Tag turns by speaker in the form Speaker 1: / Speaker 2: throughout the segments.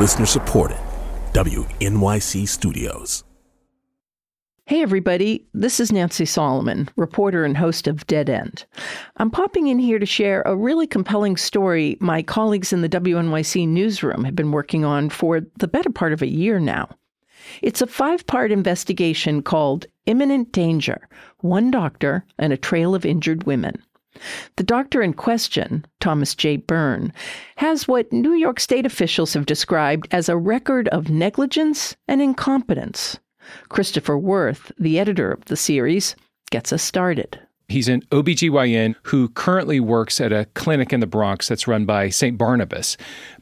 Speaker 1: Listener supported. WNYC Studios.
Speaker 2: Hey, everybody, this is Nancy Solomon, reporter and host of Dead End. I'm popping in here to share a really compelling story my colleagues in the WNYC newsroom have been working on for the better part of a year now. It's a five part investigation called Imminent Danger One Doctor and a Trail of Injured Women. The doctor in question, Thomas J. Byrne, has what New York State officials have described as a record of negligence and incompetence. Christopher Worth, the editor of the series, gets us started.
Speaker 3: He's an OBGYN who currently works at a clinic in the Bronx that's run by St. Barnabas.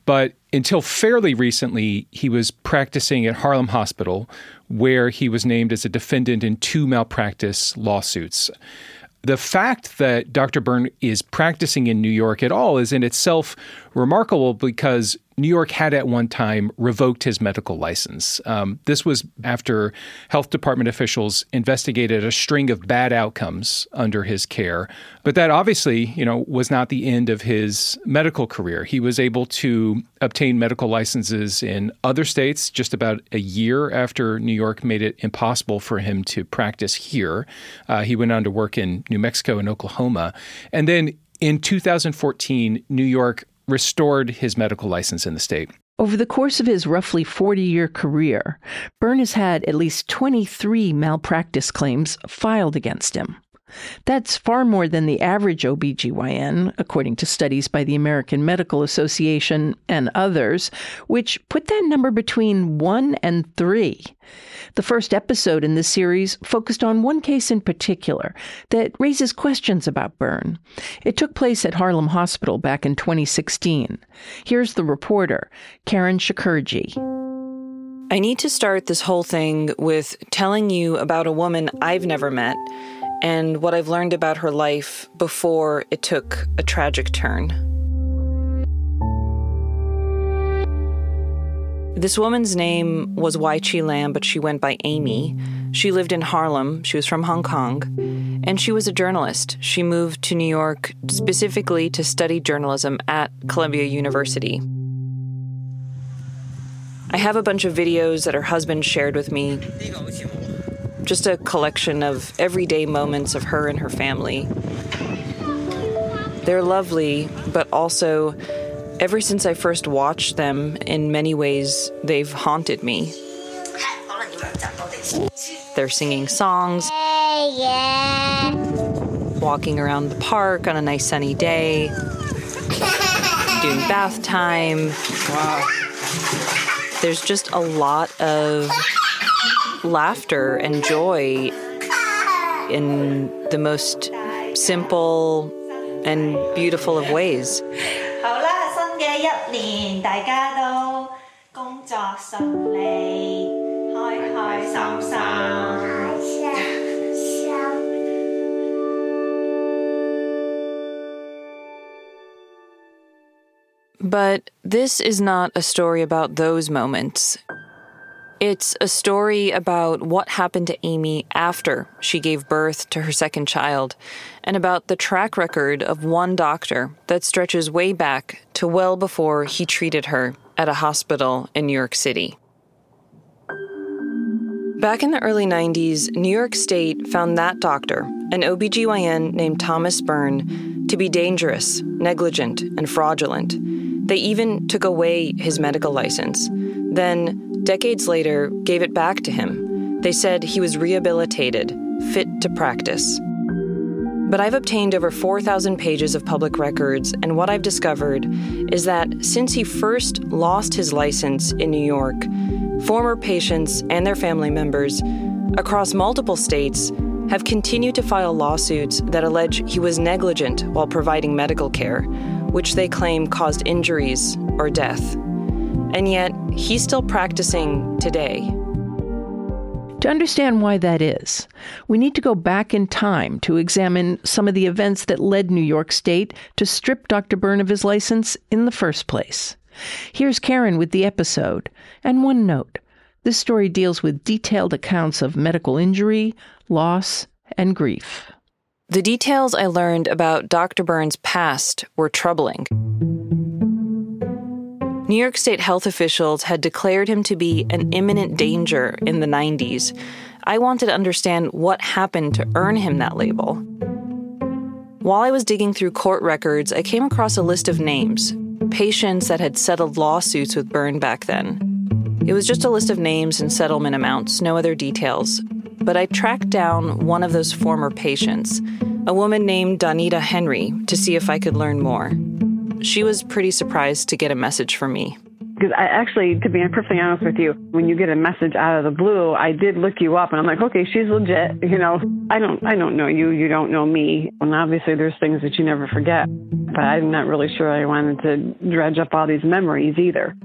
Speaker 3: But until fairly recently, he was practicing at Harlem Hospital, where he was named as a defendant in two malpractice lawsuits. The fact that Dr. Byrne is practicing in New York at all is in itself remarkable because New York had at one time revoked his medical license. Um, this was after health department officials investigated a string of bad outcomes under his care. But that obviously, you know, was not the end of his medical career. He was able to obtain medical licenses in other states just about a year after New York made it impossible for him to practice here. Uh, he went on to work in New Mexico and Oklahoma. And then in 2014, New York restored his medical license in the state.
Speaker 2: Over the course of his roughly 40 year career, Byrne has had at least 23 malpractice claims filed against him. That's far more than the average OBGYN, according to studies by the American Medical Association and others, which put that number between one and three. The first episode in this series focused on one case in particular that raises questions about Byrne. It took place at Harlem Hospital back in 2016. Here's the reporter, Karen Shakerdge.
Speaker 4: I need to start this whole thing with telling you about a woman I've never met and what I've learned about her life before it took a tragic turn. This woman's name was Wai Chi Lam, but she went by Amy. She lived in Harlem. She was from Hong Kong. And she was a journalist. She moved to New York specifically to study journalism at Columbia University. I have a bunch of videos that her husband shared with me just a collection of everyday moments of her and her family. They're lovely, but also, ever since I first watched them, in many ways, they've haunted me. They're singing songs, walking around the park on a nice sunny day, doing bath time. Wow. There's just a lot of laughter and joy in the most simple and beautiful of ways. But this is not a story about those moments. It's a story about what happened to Amy after she gave birth to her second child, and about the track record of one doctor that stretches way back to well before he treated her at a hospital in New York City. Back in the early 90s, New York State found that doctor, an OBGYN named Thomas Byrne, to be dangerous, negligent, and fraudulent. They even took away his medical license. Then, decades later, gave it back to him. They said he was rehabilitated, fit to practice. But I've obtained over 4,000 pages of public records, and what I've discovered is that since he first lost his license in New York, former patients and their family members across multiple states have continued to file lawsuits that allege he was negligent while providing medical care, which they claim caused injuries or death. And yet, he's still practicing today.
Speaker 2: To understand why that is, we need to go back in time to examine some of the events that led New York State to strip Dr. Byrne of his license in the first place. Here's Karen with the episode. And one note this story deals with detailed accounts of medical injury, loss, and grief.
Speaker 4: The details I learned about Dr. Byrne's past were troubling. New York State health officials had declared him to be an imminent danger in the 90s. I wanted to understand what happened to earn him that label. While I was digging through court records, I came across a list of names, patients that had settled lawsuits with Byrne back then. It was just a list of names and settlement amounts, no other details. But I tracked down one of those former patients, a woman named Donita Henry, to see if I could learn more. She was pretty surprised to get a message from me.
Speaker 5: Because I actually, to be perfectly honest with you, when you get a message out of the blue, I did look you up, and I'm like, okay, she's legit. You know, I don't, I don't know you, you don't know me, and obviously there's things that you never forget. But I'm not really sure I wanted to dredge up all these memories either.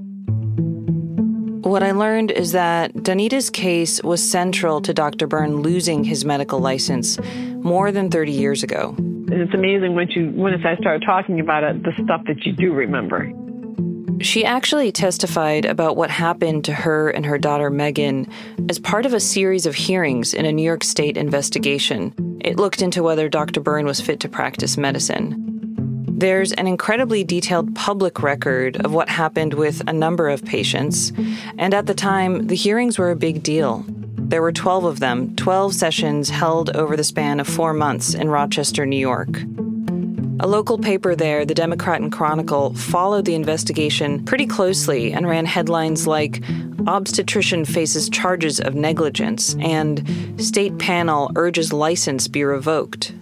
Speaker 4: What I learned is that Donita's case was central to Dr. Byrne losing his medical license more than 30 years ago.
Speaker 5: It's amazing once you once I start talking about it, the stuff that you do remember.
Speaker 4: She actually testified about what happened to her and her daughter Megan as part of a series of hearings in a New York State investigation. It looked into whether Dr. Byrne was fit to practice medicine. There's an incredibly detailed public record of what happened with a number of patients, and at the time, the hearings were a big deal. There were 12 of them, 12 sessions held over the span of four months in Rochester, New York. A local paper there, the Democrat and Chronicle, followed the investigation pretty closely and ran headlines like Obstetrician faces charges of negligence and State panel urges license be revoked.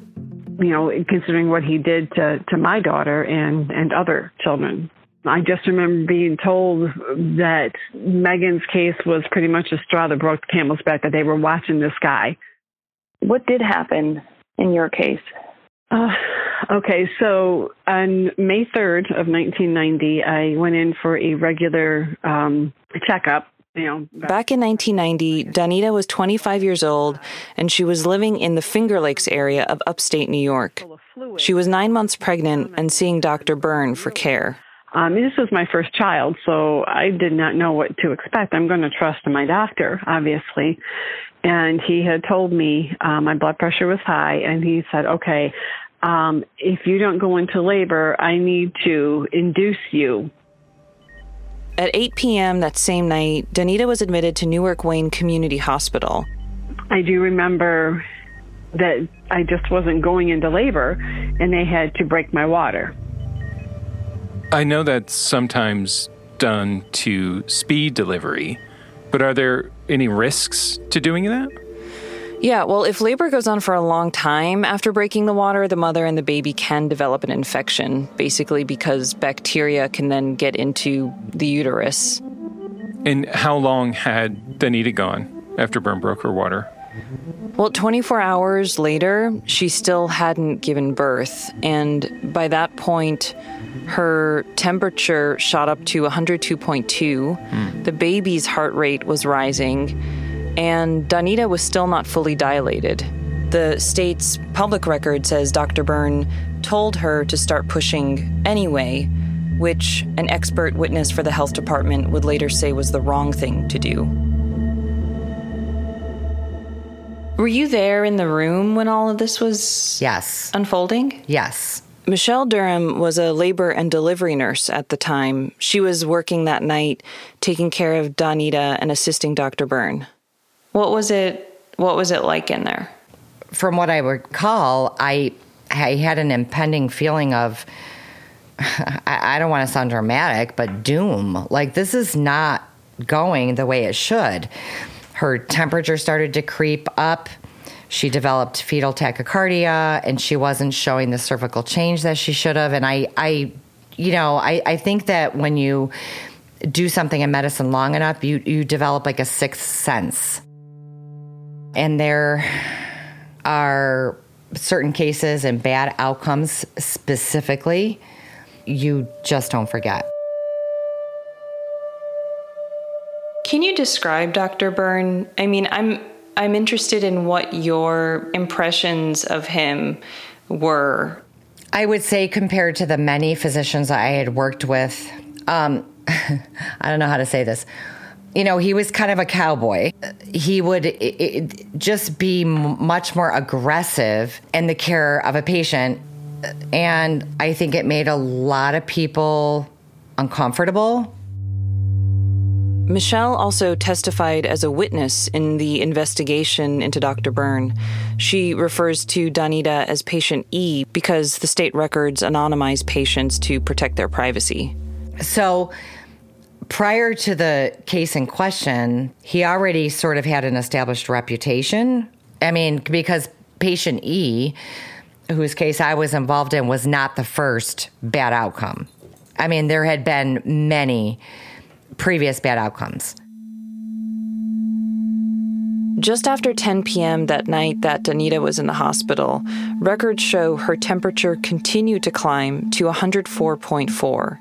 Speaker 5: You know, considering what he did to, to my daughter and, and other children. I just remember being told that Megan's case was pretty much a straw that broke the camel's back, that they were watching this guy.
Speaker 6: What did happen in your case?
Speaker 5: Uh, okay, so on May 3rd of 1990, I went in for a regular um, checkup. You know,
Speaker 4: back in 1990, Donita was 25 years old and she was living in the Finger Lakes area of upstate New York. She was nine months pregnant and seeing Dr. Byrne for care.
Speaker 5: Um, this was my first child, so I did not know what to expect. I'm going to trust my doctor, obviously. And he had told me uh, my blood pressure was high, and he said, okay, um, if you don't go into labor, I need to induce you.
Speaker 4: At 8 p.m. that same night, Danita was admitted to Newark Wayne Community Hospital.
Speaker 5: I do remember that I just wasn't going into labor, and they had to break my water.
Speaker 3: I know that's sometimes done to speed delivery, but are there any risks to doing that?
Speaker 4: Yeah, well, if labor goes on for a long time after breaking the water, the mother and the baby can develop an infection, basically because bacteria can then get into the uterus.
Speaker 3: And how long had Donita gone after Byrne broke her water?
Speaker 4: Well, 24 hours later, she still hadn't given birth. And by that point, her temperature shot up to 102.2. Mm. The baby's heart rate was rising. And Donita was still not fully dilated. The state's public record says Dr. Byrne told her to start pushing anyway, which an expert witness for the health department would later say was the wrong thing to do. Were you there in the room when all of this was
Speaker 7: yes
Speaker 4: unfolding?
Speaker 7: Yes.
Speaker 4: Michelle Durham was a labor and delivery nurse at the time. She was working that night, taking care of Donita and assisting Dr. Byrne. What was it? What was it like in there?
Speaker 7: From what I recall, I I had an impending feeling of I, don't want to sound dramatic, but doom. Like this is not going the way it should. Her temperature started to creep up. She developed fetal tachycardia and she wasn't showing the cervical change that she should have. And I, I you know, I, I think that when you do something in medicine long enough, you, you develop like a sixth sense. And there are certain cases and bad outcomes specifically, you just don't forget.
Speaker 4: Can you describe Dr. Byrne? I mean, I'm I'm interested in what your impressions of him were.
Speaker 7: I would say, compared to the many physicians I had worked with, um, I don't know how to say this. You know, he was kind of a cowboy. He would it, it, just be m- much more aggressive in the care of a patient. And I think it made a lot of people uncomfortable.
Speaker 4: Michelle also testified as a witness in the investigation into Dr. Byrne. She refers to Donita as patient E because the state records anonymize patients to protect their privacy.
Speaker 7: So, prior to the case in question, he already sort of had an established reputation. I mean, because patient E, whose case I was involved in, was not the first bad outcome. I mean, there had been many previous bad outcomes.
Speaker 4: Just after 10 p.m. that night that Donita was in the hospital, records show her temperature continued to climb to 104.4.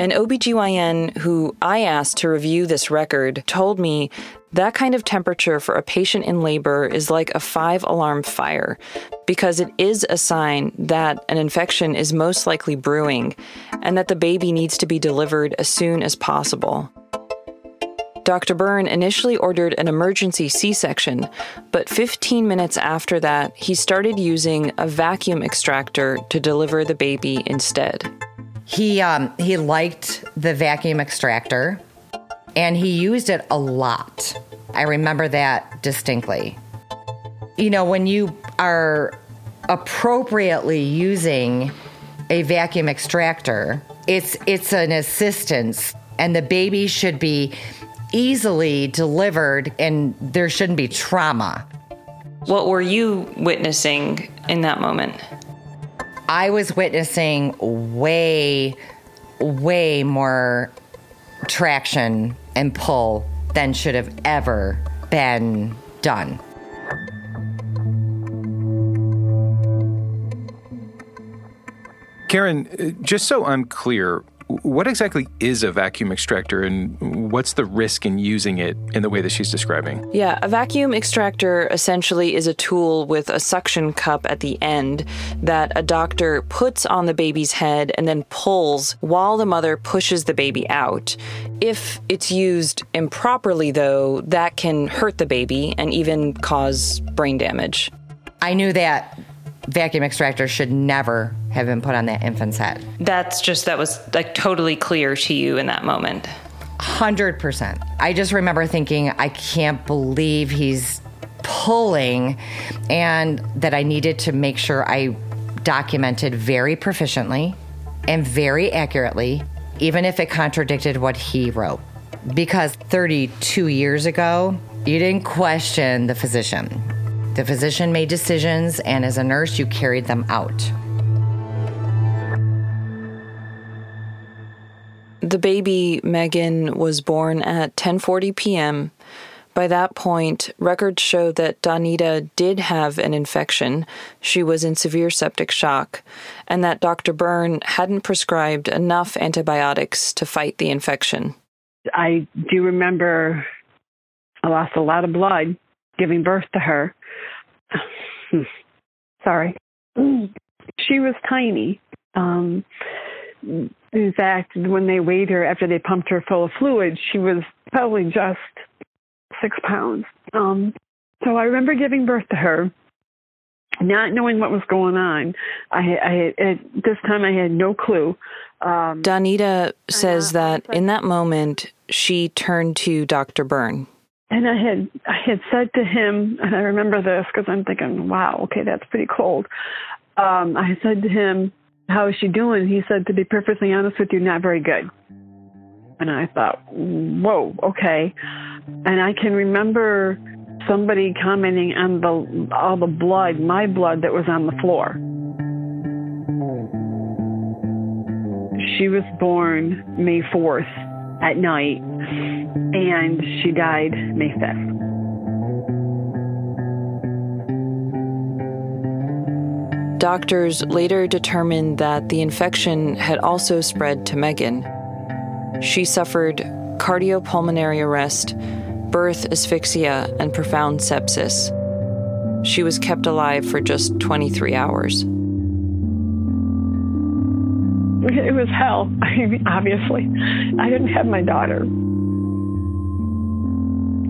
Speaker 4: An OBGYN who I asked to review this record told me that kind of temperature for a patient in labor is like a five alarm fire because it is a sign that an infection is most likely brewing and that the baby needs to be delivered as soon as possible. Dr. Byrne initially ordered an emergency C section, but 15 minutes after that, he started using a vacuum extractor to deliver the baby instead.
Speaker 7: He, um, he liked the vacuum extractor and he used it a lot. I remember that distinctly. You know, when you are appropriately using a vacuum extractor, it's it's an assistance and the baby should be easily delivered and there shouldn't be trauma.
Speaker 4: What were you witnessing in that moment?
Speaker 7: I was witnessing way way more traction and pull than should have ever been done.
Speaker 3: Karen, uh, just so I'm clear, what exactly is a vacuum extractor and what's the risk in using it in the way that she's describing?
Speaker 4: Yeah, a vacuum extractor essentially is a tool with a suction cup at the end that a doctor puts on the baby's head and then pulls while the mother pushes the baby out. If it's used improperly, though, that can hurt the baby and even cause brain damage.
Speaker 7: I knew that vacuum extractor should never have been put on that infant's head.
Speaker 4: That's just, that was like totally clear to you in that moment.
Speaker 7: 100%. I just remember thinking, I can't believe he's pulling, and that I needed to make sure I documented very proficiently and very accurately, even if it contradicted what he wrote. Because 32 years ago, you didn't question the physician. The physician made decisions, and as a nurse, you carried them out.
Speaker 4: The baby Megan was born at 10:40 p.m. By that point, records show that Donita did have an infection. She was in severe septic shock, and that Dr. Byrne hadn't prescribed enough antibiotics to fight the infection.
Speaker 5: I do remember I lost a lot of blood giving birth to her. Sorry. She was tiny. Um, in fact, when they weighed her after they pumped her full of fluid, she was probably just six pounds. Um, so I remember giving birth to her, not knowing what was going on. I, I at this time I had no clue.
Speaker 4: Um, Donita says that in that moment she turned to Dr. Byrne.
Speaker 5: And I had I had said to him, and I remember this because I'm thinking, wow, okay, that's pretty cold. Um, I said to him, how is she doing? He said, To be perfectly honest with you, not very good. And I thought, Whoa, okay. And I can remember somebody commenting on the all the blood, my blood that was on the floor. She was born May 4th at night, and she died May 5th.
Speaker 4: Doctors later determined that the infection had also spread to Megan. She suffered cardiopulmonary arrest, birth asphyxia, and profound sepsis. She was kept alive for just 23 hours.
Speaker 5: It was hell, obviously. I didn't have my daughter.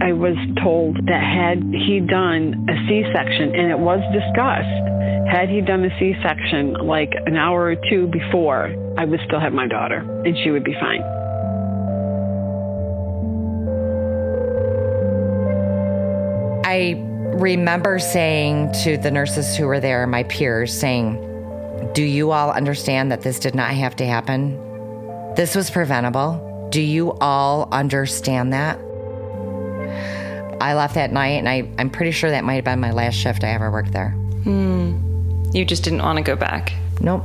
Speaker 5: I was told that had he done a C section, and it was discussed, had he done a C section like an hour or two before, I would still have my daughter and she would be fine.
Speaker 7: I remember saying to the nurses who were there, my peers, saying, Do you all understand that this did not have to happen? This was preventable. Do you all understand that? I left that night, and I, I'm pretty sure that might have been my last shift I ever worked there.
Speaker 4: Hmm. You just didn't want to go back.
Speaker 7: Nope.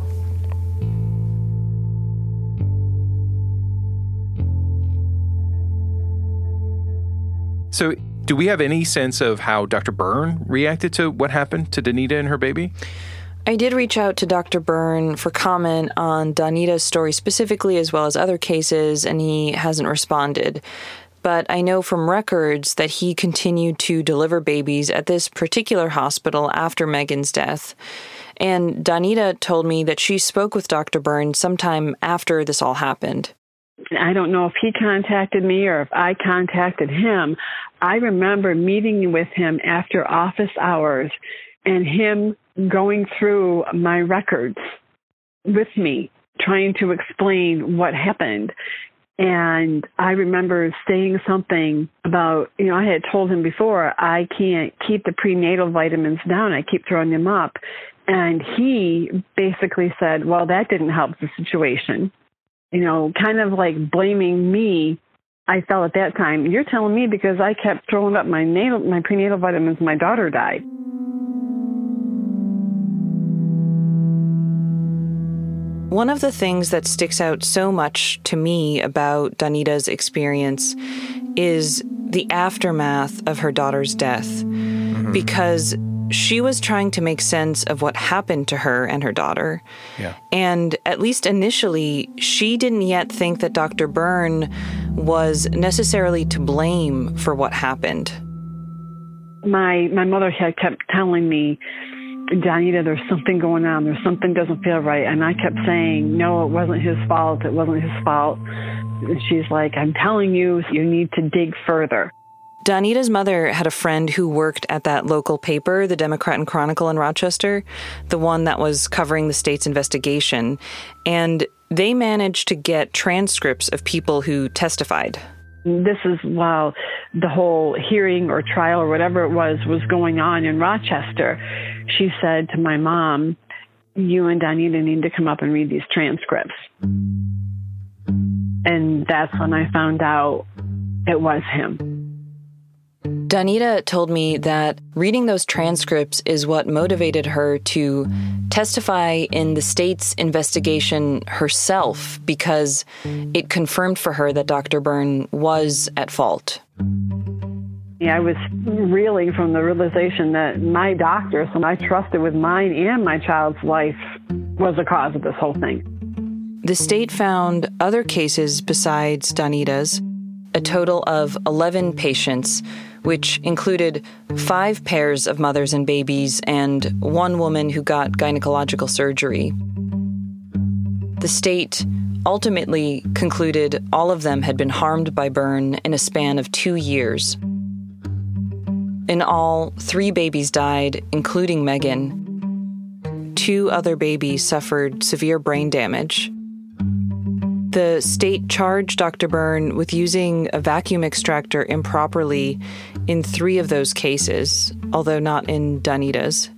Speaker 3: So, do we have any sense of how Dr. Byrne reacted to what happened to Danita and her baby?
Speaker 4: I did reach out to Dr. Byrne for comment on Danita's story specifically, as well as other cases, and he hasn't responded. But I know from records that he continued to deliver babies at this particular hospital after Megan's death. And Donita told me that she spoke with Dr. Byrne sometime after this all happened.
Speaker 5: I don't know if he contacted me or if I contacted him. I remember meeting with him after office hours and him going through my records with me, trying to explain what happened. And I remember saying something about, you know, I had told him before, I can't keep the prenatal vitamins down. I keep throwing them up. And he basically said, well, that didn't help the situation you know, kind of like blaming me. I felt at that time, you're telling me because I kept throwing up my natal, my prenatal vitamins, my daughter died.
Speaker 4: One of the things that sticks out so much to me about Danita's experience is the aftermath of her daughter's death. Mm-hmm. Because she was trying to make sense of what happened to her and her daughter.
Speaker 3: Yeah.
Speaker 4: And at least initially, she didn't yet think that Dr. Byrne was necessarily to blame for what happened.
Speaker 5: My my mother had kept telling me, Danita, there's something going on. There's something doesn't feel right. And I kept saying, no, it wasn't his fault. It wasn't his fault. And she's like, I'm telling you, you need to dig further.
Speaker 4: Danita's mother had a friend who worked at that local paper, the Democrat and Chronicle in Rochester, the one that was covering the state's investigation, and they managed to get transcripts of people who testified.
Speaker 5: This is while the whole hearing or trial or whatever it was was going on in Rochester. She said to my mom, You and Danita need to come up and read these transcripts. And that's when I found out it was him.
Speaker 4: Danita told me that reading those transcripts is what motivated her to testify in the state's investigation herself because it confirmed for her that Dr. Byrne was at fault.
Speaker 5: I was reeling from the realization that my doctor, whom I trusted with mine and my child's life, was the cause of this whole thing.
Speaker 4: The state found other cases besides Danita's, a total of 11 patients which included five pairs of mothers and babies and one woman who got gynecological surgery. The state ultimately concluded all of them had been harmed by Byrne in a span of two years. In all, three babies died, including Megan. Two other babies suffered severe brain damage. The state charged Dr. Byrne with using a vacuum extractor improperly in three of those cases, although not in Danita's.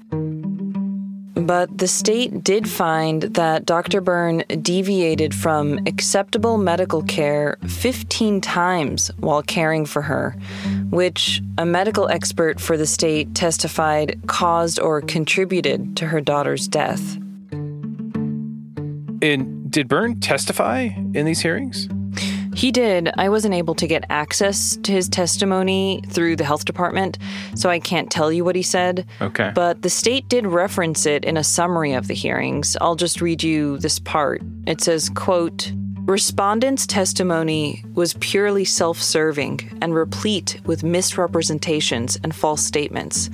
Speaker 4: But the state did find that Dr. Byrne deviated from acceptable medical care 15 times while caring for her, which a medical expert for the state testified caused or contributed to her daughter's death.
Speaker 3: In did Byrne testify in these hearings?
Speaker 4: He did. I wasn't able to get access to his testimony through the health department, so I can't tell you what he said.
Speaker 3: Okay.
Speaker 4: But the state did reference it in a summary of the hearings. I'll just read you this part. It says, quote, Respondent's testimony was purely self serving and replete with misrepresentations and false statements.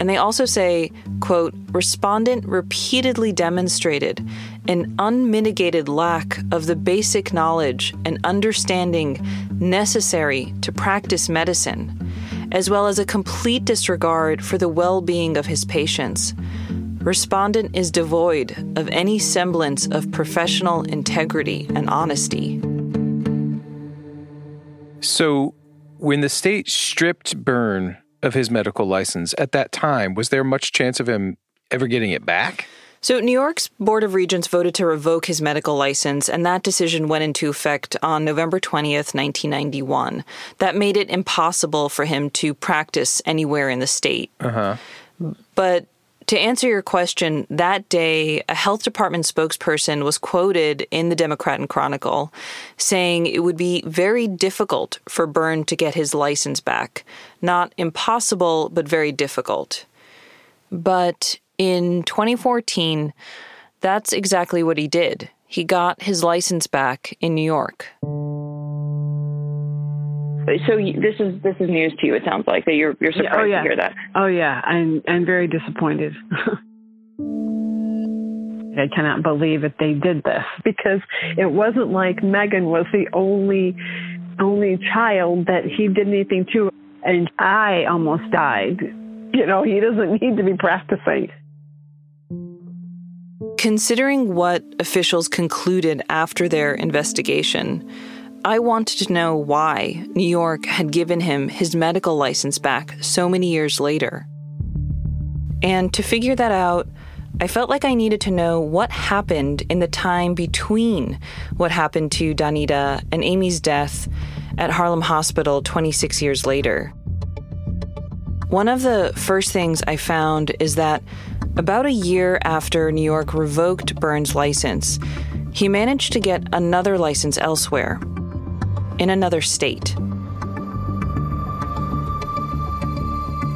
Speaker 4: And they also say, quote, respondent repeatedly demonstrated an unmitigated lack of the basic knowledge and understanding necessary to practice medicine, as well as a complete disregard for the well being of his patients. Respondent is devoid of any semblance of professional integrity and honesty.
Speaker 3: So, when the state stripped Byrne of his medical license at that time, was there much chance of him ever getting it back?
Speaker 4: So, New York's Board of Regents voted to revoke his medical license, and that decision went into effect on November 20th, 1991. That made it impossible for him to practice anywhere in the state.
Speaker 3: Uh-huh.
Speaker 4: But to answer your question, that day, a health department spokesperson was quoted in the Democrat and Chronicle saying it would be very difficult for Byrne to get his license back. Not impossible, but very difficult. But in 2014, that's exactly what he did. He got his license back in New York.
Speaker 6: So this is this is news to you. It sounds like that you're you're oh, surprised
Speaker 5: oh, yeah.
Speaker 6: to hear that.
Speaker 5: Oh yeah, I'm I'm very disappointed. I cannot believe that they did this because it wasn't like Megan was the only only child that he did anything to, and I almost died. You know, he doesn't need to be practicing.
Speaker 4: Considering what officials concluded after their investigation, I wanted to know why New York had given him his medical license back so many years later. And to figure that out, I felt like I needed to know what happened in the time between what happened to Danita and Amy's death at Harlem Hospital 26 years later. One of the first things I found is that about a year after New York revoked Byrne's license, he managed to get another license elsewhere, in another state.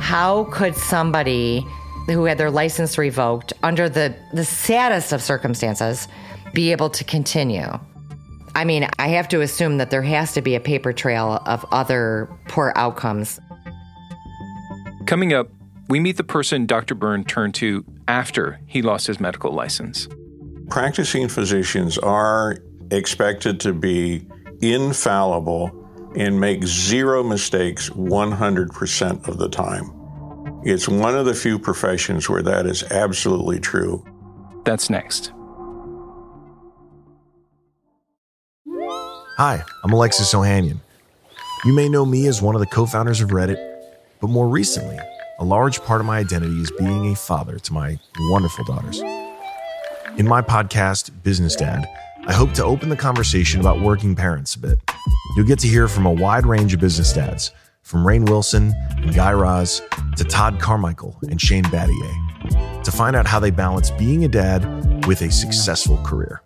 Speaker 7: How could somebody who had their license revoked under the, the saddest of circumstances be able to continue? I mean, I have to assume that there has to be a paper trail of other poor outcomes.
Speaker 3: Coming up, we meet the person Dr. Byrne turned to after he lost his medical license.
Speaker 8: Practicing physicians are expected to be infallible and make zero mistakes 100% of the time. It's one of the few professions where that is absolutely true.
Speaker 3: That's next.
Speaker 9: Hi, I'm Alexis Ohanian. You may know me as one of the co founders of Reddit, but more recently, a large part of my identity is being a father to my wonderful daughters. In my podcast, Business Dad, I hope to open the conversation about working parents a bit. You'll get to hear from a wide range of business dads, from Rainn Wilson and Guy Raz to Todd Carmichael and Shane Battier, to find out how they balance being a dad with a successful career.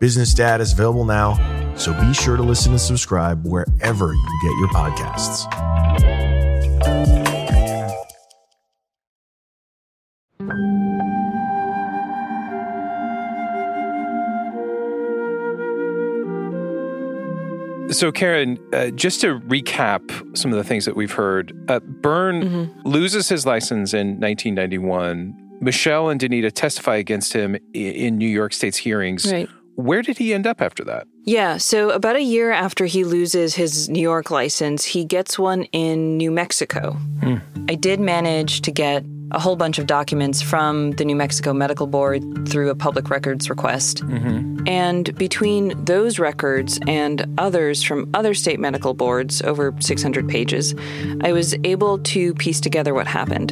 Speaker 9: Business Dad is available now, so be sure to listen and subscribe wherever you get your podcasts.
Speaker 3: So, Karen, uh, just to recap some of the things that we've heard, uh, Byrne mm-hmm. loses his license in 1991. Michelle and Danita testify against him in New York State's hearings.
Speaker 4: Right.
Speaker 3: Where did he end up after that?
Speaker 4: Yeah, so about a year after he loses his New York license, he gets one in New Mexico. Hmm. I did manage to get a whole bunch of documents from the New Mexico Medical Board through a public records request. Mm-hmm. And between those records and others from other state medical boards, over 600 pages, I was able to piece together what happened.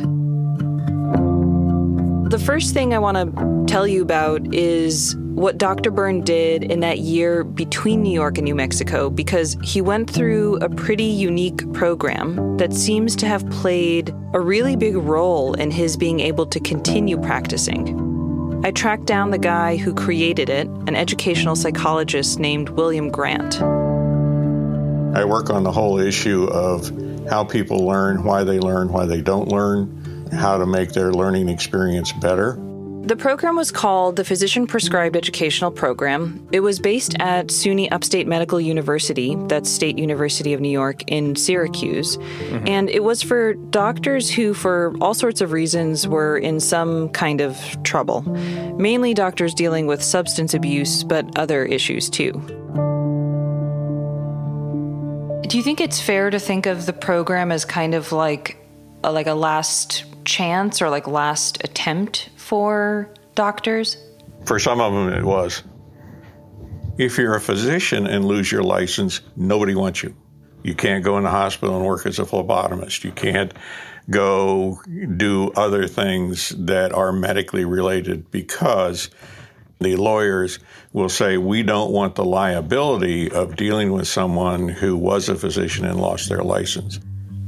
Speaker 4: The first thing I want to tell you about is what Dr. Byrne did in that year between New York and New Mexico because he went through a pretty unique program that seems to have played a really big role in his being able to continue practicing. I tracked down the guy who created it, an educational psychologist named William Grant.
Speaker 8: I work on the whole issue of how people learn, why they learn, why they don't learn, how to make their learning experience better.
Speaker 4: The program was called the Physician Prescribed Educational Program. It was based at SUNY Upstate Medical University, that's State University of New York in Syracuse. Mm-hmm. And it was for doctors who, for all sorts of reasons, were in some kind of trouble. Mainly doctors dealing with substance abuse, but other issues too. Do you think it's fair to think of the program as kind of like a, like a last chance or like last attempt for doctors?
Speaker 8: For some of them, it was. If you're a physician and lose your license, nobody wants you. You can't go in the hospital and work as a phlebotomist. You can't go do other things that are medically related because the lawyers will say, We don't want the liability of dealing with someone who was a physician and lost their license.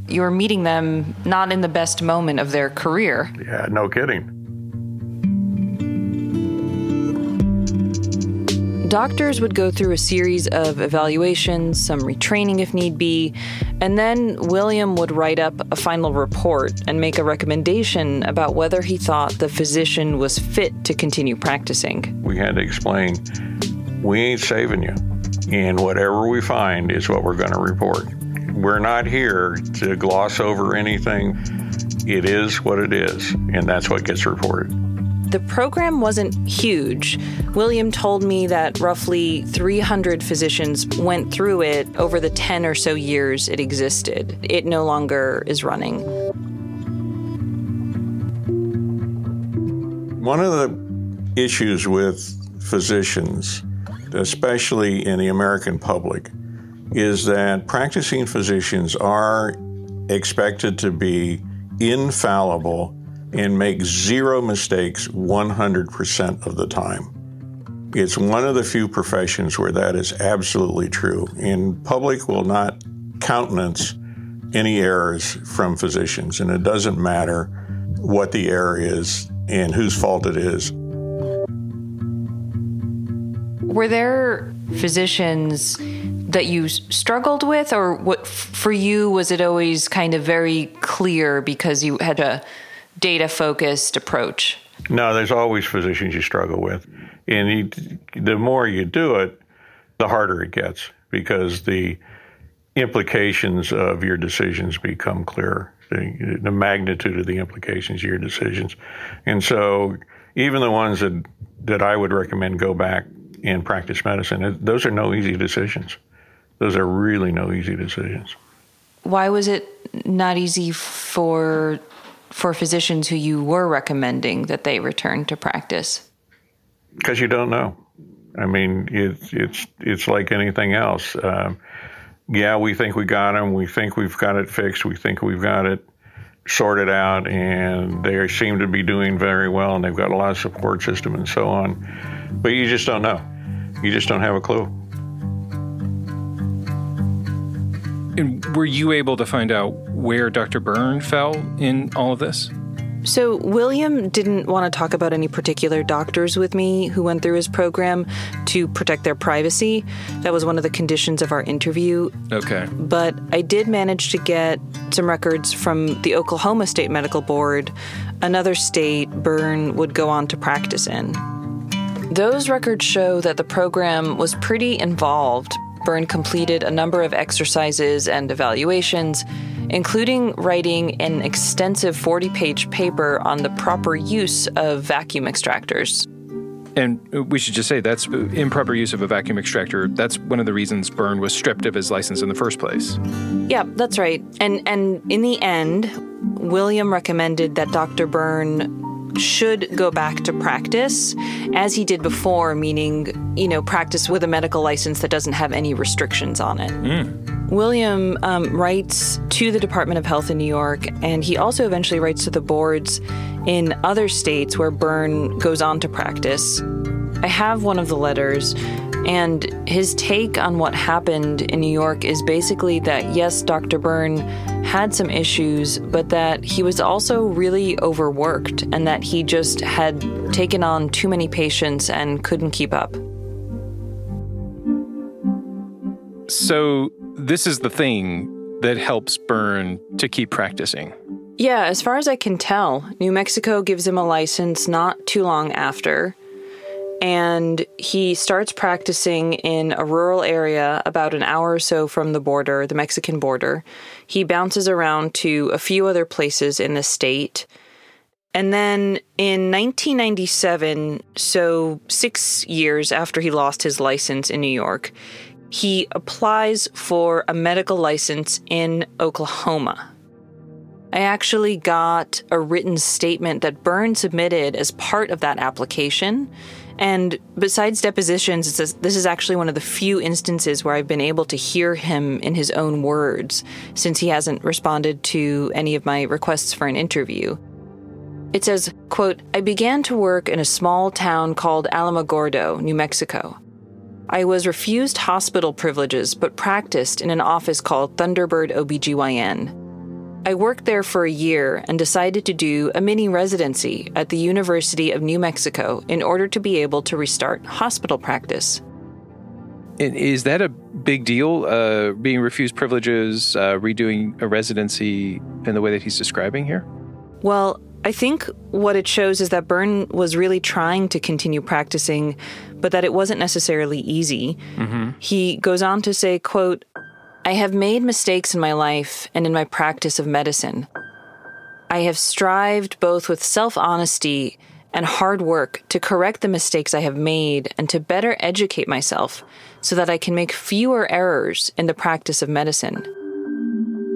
Speaker 4: You're meeting them not in the best moment of their career.
Speaker 8: Yeah, no kidding.
Speaker 4: Doctors would go through a series of evaluations, some retraining if need be, and then William would write up a final report and make a recommendation about whether he thought the physician was fit to continue practicing.
Speaker 8: We had to explain we ain't saving you, and whatever we find is what we're going to report. We're not here to gloss over anything. It is what it is, and that's what gets reported.
Speaker 4: The program wasn't huge. William told me that roughly 300 physicians went through it over the 10 or so years it existed. It no longer is running.
Speaker 8: One of the issues with physicians, especially in the American public, is that practicing physicians are expected to be infallible and make zero mistakes 100% of the time. It's one of the few professions where that is absolutely true, and public will not countenance any errors from physicians, and it doesn't matter what the error is and whose fault it is.
Speaker 4: Were there physicians that you struggled with, or what for you was it always kind of very clear because you had a data focused approach?
Speaker 8: No, there's always physicians you struggle with. And you, the more you do it, the harder it gets because the implications of your decisions become clearer, the, the magnitude of the implications of your decisions. And so, even the ones that, that I would recommend go back and practice medicine, those are no easy decisions. Those are really no easy decisions.
Speaker 4: Why was it not easy for for physicians who you were recommending that they return to practice?
Speaker 8: Because you don't know. I mean, it's it's it's like anything else. Um, yeah, we think we got them. We think we've got it fixed. We think we've got it sorted out, and they seem to be doing very well, and they've got a lot of support system and so on. But you just don't know. You just don't have a clue.
Speaker 3: And were you able to find out where Dr. Byrne fell in all of this?
Speaker 4: So, William didn't want to talk about any particular doctors with me who went through his program to protect their privacy. That was one of the conditions of our interview.
Speaker 3: Okay.
Speaker 4: But I did manage to get some records from the Oklahoma State Medical Board, another state Byrne would go on to practice in. Those records show that the program was pretty involved, Byrne completed a number of exercises and evaluations, including writing an extensive 40 page paper on the proper use of vacuum extractors.
Speaker 3: And we should just say that's improper use of a vacuum extractor. That's one of the reasons Byrne was stripped of his license in the first place.
Speaker 4: Yeah, that's right. And and in the end, William recommended that Dr. Byrne should go back to practice as he did before, meaning, you know, practice with a medical license that doesn't have any restrictions on it. Mm. William um, writes to the Department of Health in New York, and he also eventually writes to the boards in other states where Byrne goes on to practice. I have one of the letters, and his take on what happened in New York is basically that yes, Dr. Byrne had some issues, but that he was also really overworked and that he just had taken on too many patients and couldn't keep up.
Speaker 3: So, this is the thing that helps Byrne to keep practicing.
Speaker 4: Yeah, as far as I can tell, New Mexico gives him a license not too long after and he starts practicing in a rural area about an hour or so from the border, the Mexican border. He bounces around to a few other places in the state. And then in 1997, so six years after he lost his license in New York, he applies for a medical license in Oklahoma. I actually got a written statement that Byrne submitted as part of that application And besides depositions, a, this is actually one of the few instances where I've been able to hear him in his own words, since he hasn't responded to any of my requests for an interview. It says, quote, I began to work in a small town called Alamogordo, New Mexico. I was refused hospital privileges but practiced in an office called Thunderbird OBGYN. I worked there for a year and decided to do a mini residency at the University of New Mexico in order to be able to restart hospital practice.
Speaker 3: Is that a big deal, uh, being refused privileges, uh, redoing a residency in the way that he's describing here?
Speaker 4: Well, I think what it shows is that Byrne was really trying to continue practicing, but that it wasn't necessarily easy. Mm-hmm. He goes on to say, quote, I have made mistakes in my life and in my practice of medicine. I have strived both with self honesty and hard work to correct the mistakes I have made and to better educate myself so that I can make fewer errors in the practice of medicine.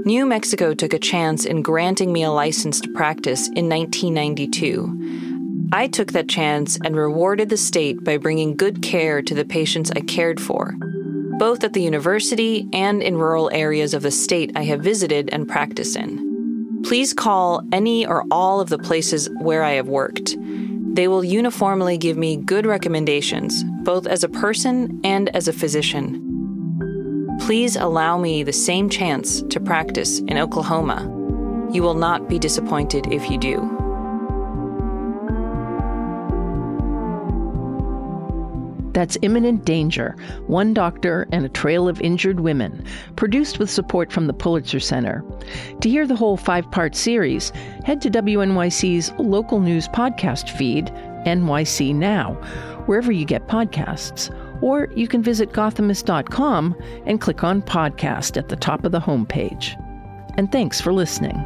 Speaker 4: New Mexico took a chance in granting me a license to practice in 1992. I took that chance and rewarded the state by bringing good care to the patients I cared for both at the university and in rural areas of the state I have visited and practiced in. Please call any or all of the places where I have worked. They will uniformly give me good recommendations, both as a person and as a physician. Please allow me the same chance to practice in Oklahoma. You will not be disappointed if you do.
Speaker 2: That's Imminent Danger One Doctor and a Trail of Injured Women, produced with support from the Pulitzer Center. To hear the whole five part series, head to WNYC's local news podcast feed, NYC Now, wherever you get podcasts. Or you can visit Gothamist.com and click on podcast at the top of the homepage. And thanks for listening.